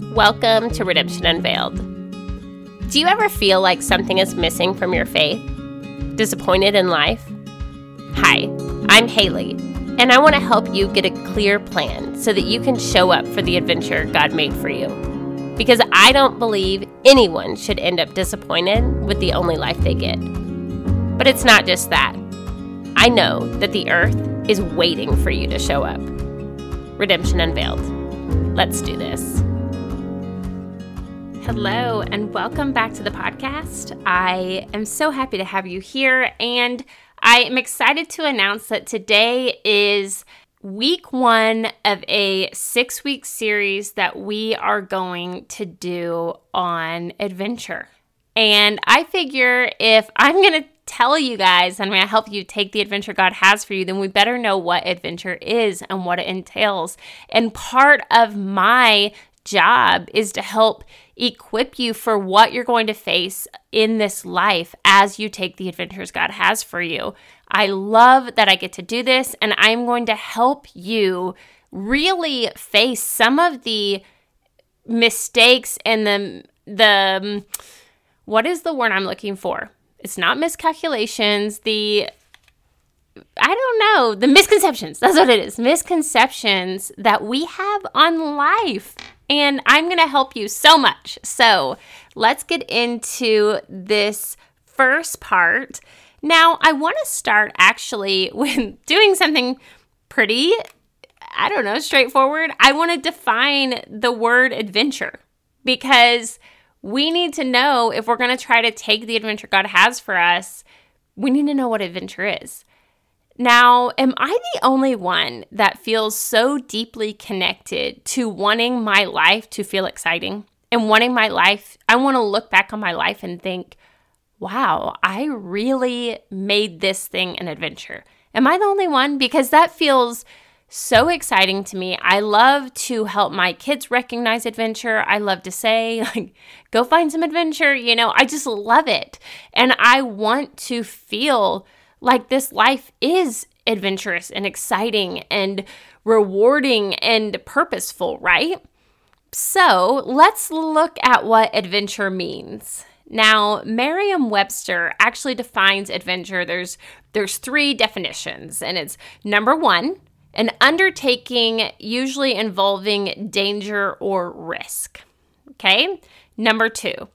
Welcome to Redemption Unveiled. Do you ever feel like something is missing from your faith? Disappointed in life? Hi, I'm Haley, and I want to help you get a clear plan so that you can show up for the adventure God made for you. Because I don't believe anyone should end up disappointed with the only life they get. But it's not just that. I know that the earth is waiting for you to show up. Redemption Unveiled. Let's do this. Hello, and welcome back to the podcast. I am so happy to have you here, and I am excited to announce that today is week one of a six week series that we are going to do on adventure. And I figure if I'm going to tell you guys, and I'm going to help you take the adventure God has for you, then we better know what adventure is and what it entails. And part of my job is to help equip you for what you're going to face in this life as you take the adventures God has for you. I love that I get to do this, and I'm going to help you really face some of the mistakes and the the what is the word I'm looking for? It's not miscalculations, the I don't know, the misconceptions. That's what it is. Misconceptions that we have on life and I'm going to help you so much. So let's get into this first part. Now, I want to start actually with doing something pretty, I don't know, straightforward. I want to define the word adventure because we need to know if we're going to try to take the adventure God has for us, we need to know what adventure is. Now, am I the only one that feels so deeply connected to wanting my life to feel exciting and wanting my life? I want to look back on my life and think, wow, I really made this thing an adventure. Am I the only one? Because that feels so exciting to me. I love to help my kids recognize adventure. I love to say, like, go find some adventure. You know, I just love it. And I want to feel like this life is adventurous and exciting and rewarding and purposeful, right? So let's look at what adventure means. Now, Merriam-Webster actually defines adventure. There's there's three definitions, and it's number one, an undertaking usually involving danger or risk. Okay? Number two,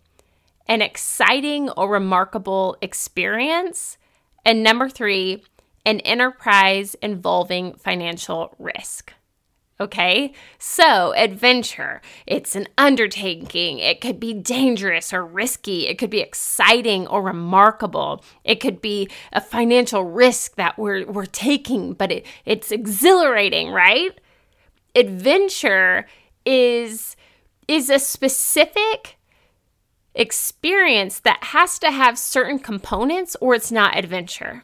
an exciting or remarkable experience. And number three, an enterprise involving financial risk. Okay, so adventure, it's an undertaking. It could be dangerous or risky. It could be exciting or remarkable. It could be a financial risk that we're, we're taking, but it, it's exhilarating, right? Adventure is, is a specific experience that has to have certain components or it's not adventure.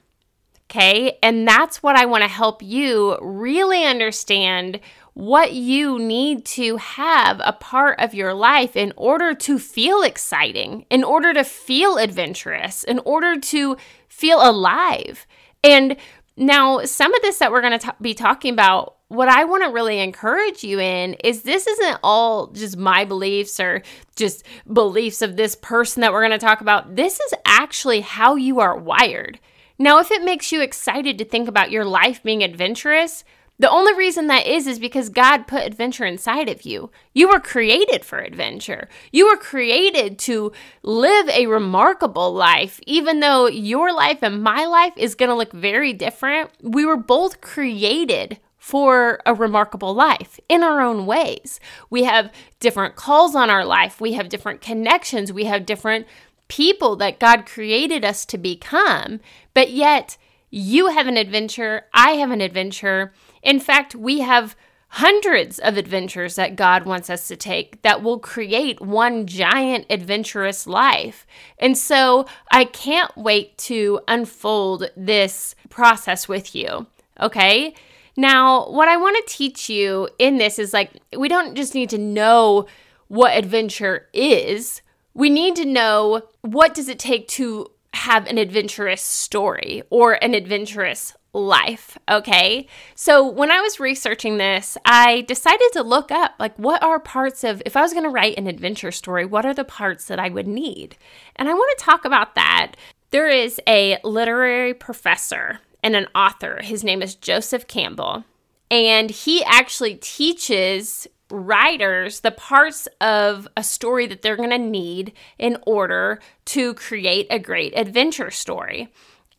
Okay. And that's what I want to help you really understand what you need to have a part of your life in order to feel exciting, in order to feel adventurous, in order to feel alive. And now, some of this that we're going to be talking about what I want to really encourage you in is this isn't all just my beliefs or just beliefs of this person that we're going to talk about. This is actually how you are wired. Now, if it makes you excited to think about your life being adventurous, the only reason that is is because God put adventure inside of you. You were created for adventure. You were created to live a remarkable life, even though your life and my life is going to look very different. We were both created for a remarkable life in our own ways. We have different calls on our life, we have different connections, we have different people that God created us to become, but yet you have an adventure, I have an adventure. In fact, we have hundreds of adventures that God wants us to take that will create one giant adventurous life. And so I can't wait to unfold this process with you. Okay. Now, what I want to teach you in this is like, we don't just need to know what adventure is. We need to know what does it take to have an adventurous story or an adventurous life. Okay. So when I was researching this, I decided to look up like what are parts of, if I was going to write an adventure story, what are the parts that I would need? And I want to talk about that. There is a literary professor and an author. His name is Joseph Campbell. And he actually teaches writers the parts of a story that they're going to need in order to create a great adventure story.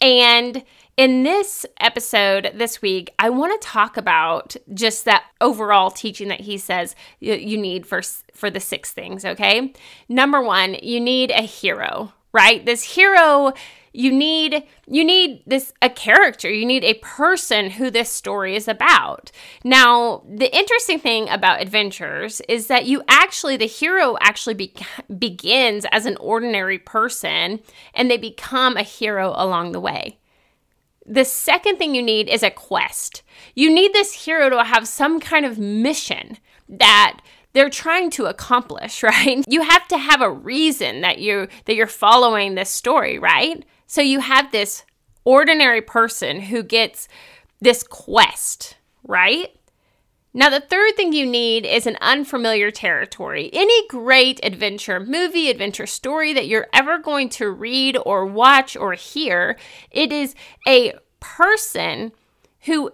And in this episode this week, I want to talk about just that overall teaching that he says you need for for the six things, okay? Number 1, you need a hero, right? This hero you need you need this a character. You need a person who this story is about. Now the interesting thing about adventures is that you actually the hero actually be, begins as an ordinary person and they become a hero along the way. The second thing you need is a quest. You need this hero to have some kind of mission that they're trying to accomplish, right? You have to have a reason that you that you're following this story, right? So you have this ordinary person who gets this quest, right? Now, the third thing you need is an unfamiliar territory. Any great adventure movie, adventure story that you're ever going to read or watch or hear, it is a person who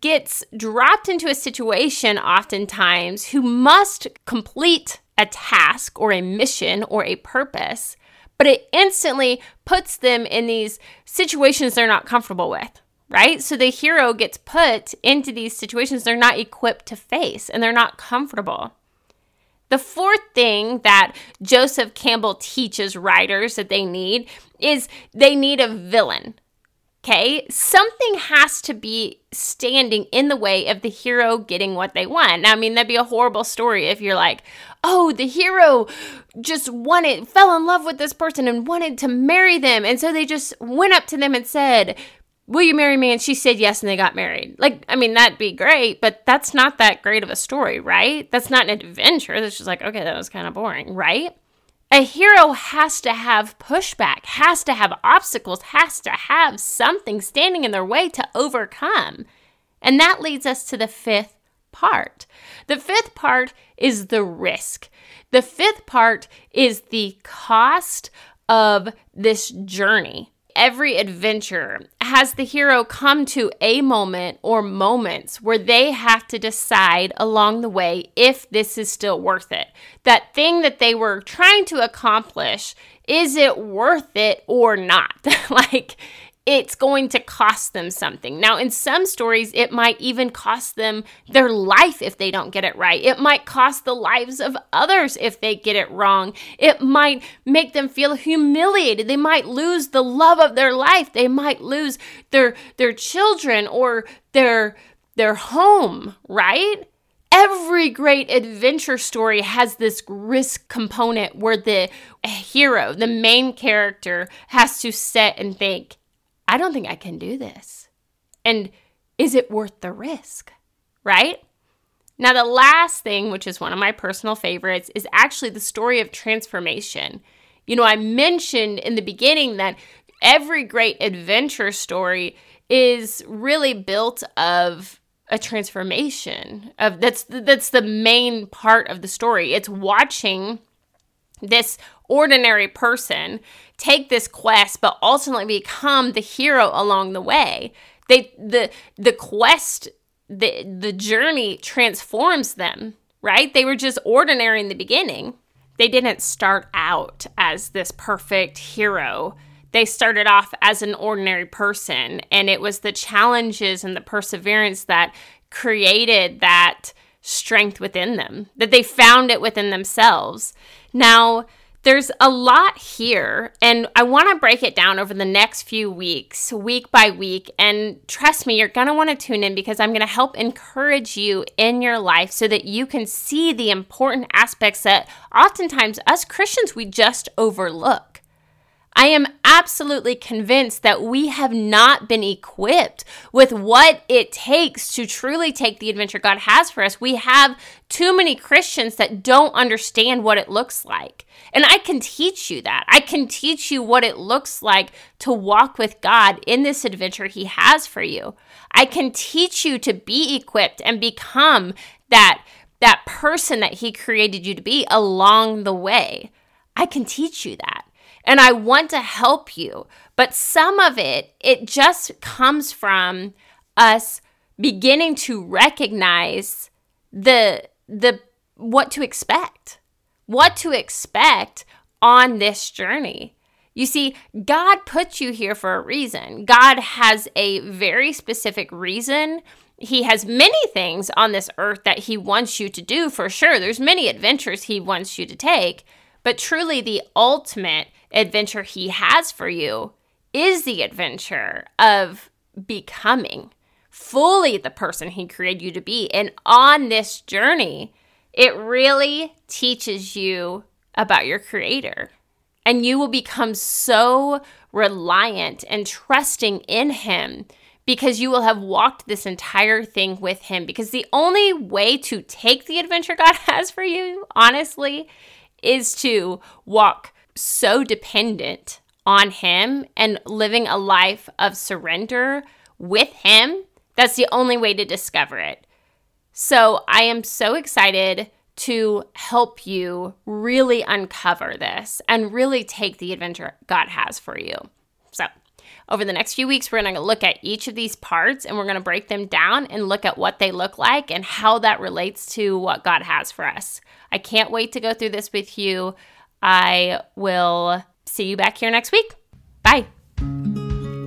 gets dropped into a situation oftentimes who must complete a task or a mission or a purpose but it instantly puts them in these situations they're not comfortable with, right? So the hero gets put into these situations they're not equipped to face and they're not comfortable. The fourth thing that Joseph Campbell teaches writers that they need is they need a villain. Okay, something has to be standing in the way of the hero getting what they want. Now, I mean, that'd be a horrible story if you're like, oh, the hero just wanted, fell in love with this person and wanted to marry them. And so they just went up to them and said, Will you marry me? And she said yes, and they got married. Like, I mean, that'd be great, but that's not that great of a story, right? That's not an adventure. That's just like, okay, that was kind of boring, right? A hero has to have pushback, has to have obstacles, has to have something standing in their way to overcome. And that leads us to the fifth part. The fifth part is the risk. The fifth part is the cost of this journey every adventure has the hero come to a moment or moments where they have to decide along the way if this is still worth it. That thing that they were trying to accomplish, is it worth it or not? like, it's going to cost them something. Now, in some stories, it might even cost them their life if they don't get it right. It might cost the lives of others if they get it wrong. It might make them feel humiliated. They might lose the love of their life. They might lose their their children or their their home, right? Every great adventure story has this risk component where the hero, the main character, has to sit and think, I don't think I can do this. And is it worth the risk? Right? Now, the last thing, which is one of my personal favorites, is actually the story of transformation. You know, I mentioned in the beginning that every great adventure story is really built of a transformation of that's that's the main part of the story it's watching this ordinary person take this quest but ultimately become the hero along the way. They the the quest the the journey transforms them right? They were just ordinary in the beginning. They didn't start out as this perfect hero. They started off as an ordinary person and it was the challenges and the perseverance that created that strength within them that they found it within themselves now there's a lot here, and I want to break it down over the next few weeks, week by week. And trust me, you're going to want to tune in because I'm going to help encourage you in your life so that you can see the important aspects that oftentimes us Christians we just overlook. I am absolutely convinced that we have not been equipped with what it takes to truly take the adventure God has for us. We have too many Christians that don't understand what it looks like. And I can teach you that. I can teach you what it looks like to walk with God in this adventure He has for you. I can teach you to be equipped and become that that person that he created you to be along the way. I can teach you that. And I want to help you. But some of it, it just comes from us beginning to recognize the the what to expect. What to expect on this journey. You see, God put you here for a reason. God has a very specific reason. He has many things on this earth that he wants you to do for sure. There's many adventures he wants you to take, but truly the ultimate adventure he has for you is the adventure of becoming fully the person he created you to be. And on this journey, it really teaches you about your creator. And you will become so reliant and trusting in him because you will have walked this entire thing with him. Because the only way to take the adventure God has for you, honestly, is to walk so dependent on Him and living a life of surrender with Him. That's the only way to discover it. So I am so excited to help you really uncover this and really take the adventure God has for you. So, over the next few weeks, we're going to look at each of these parts and we're going to break them down and look at what they look like and how that relates to what God has for us. I can't wait to go through this with you. I will see you back here next week. Bye.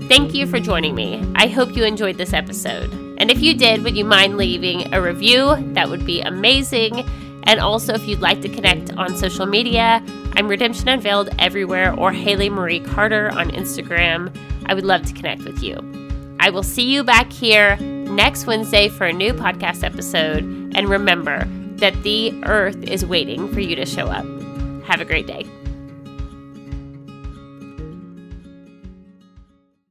Thank you for joining me. I hope you enjoyed this episode. And if you did, would you mind leaving a review? That would be amazing. And also, if you'd like to connect on social media, I'm Redemption Unveiled everywhere or Haley Marie Carter on Instagram. I would love to connect with you. I will see you back here next Wednesday for a new podcast episode. And remember that the earth is waiting for you to show up. Have a great day.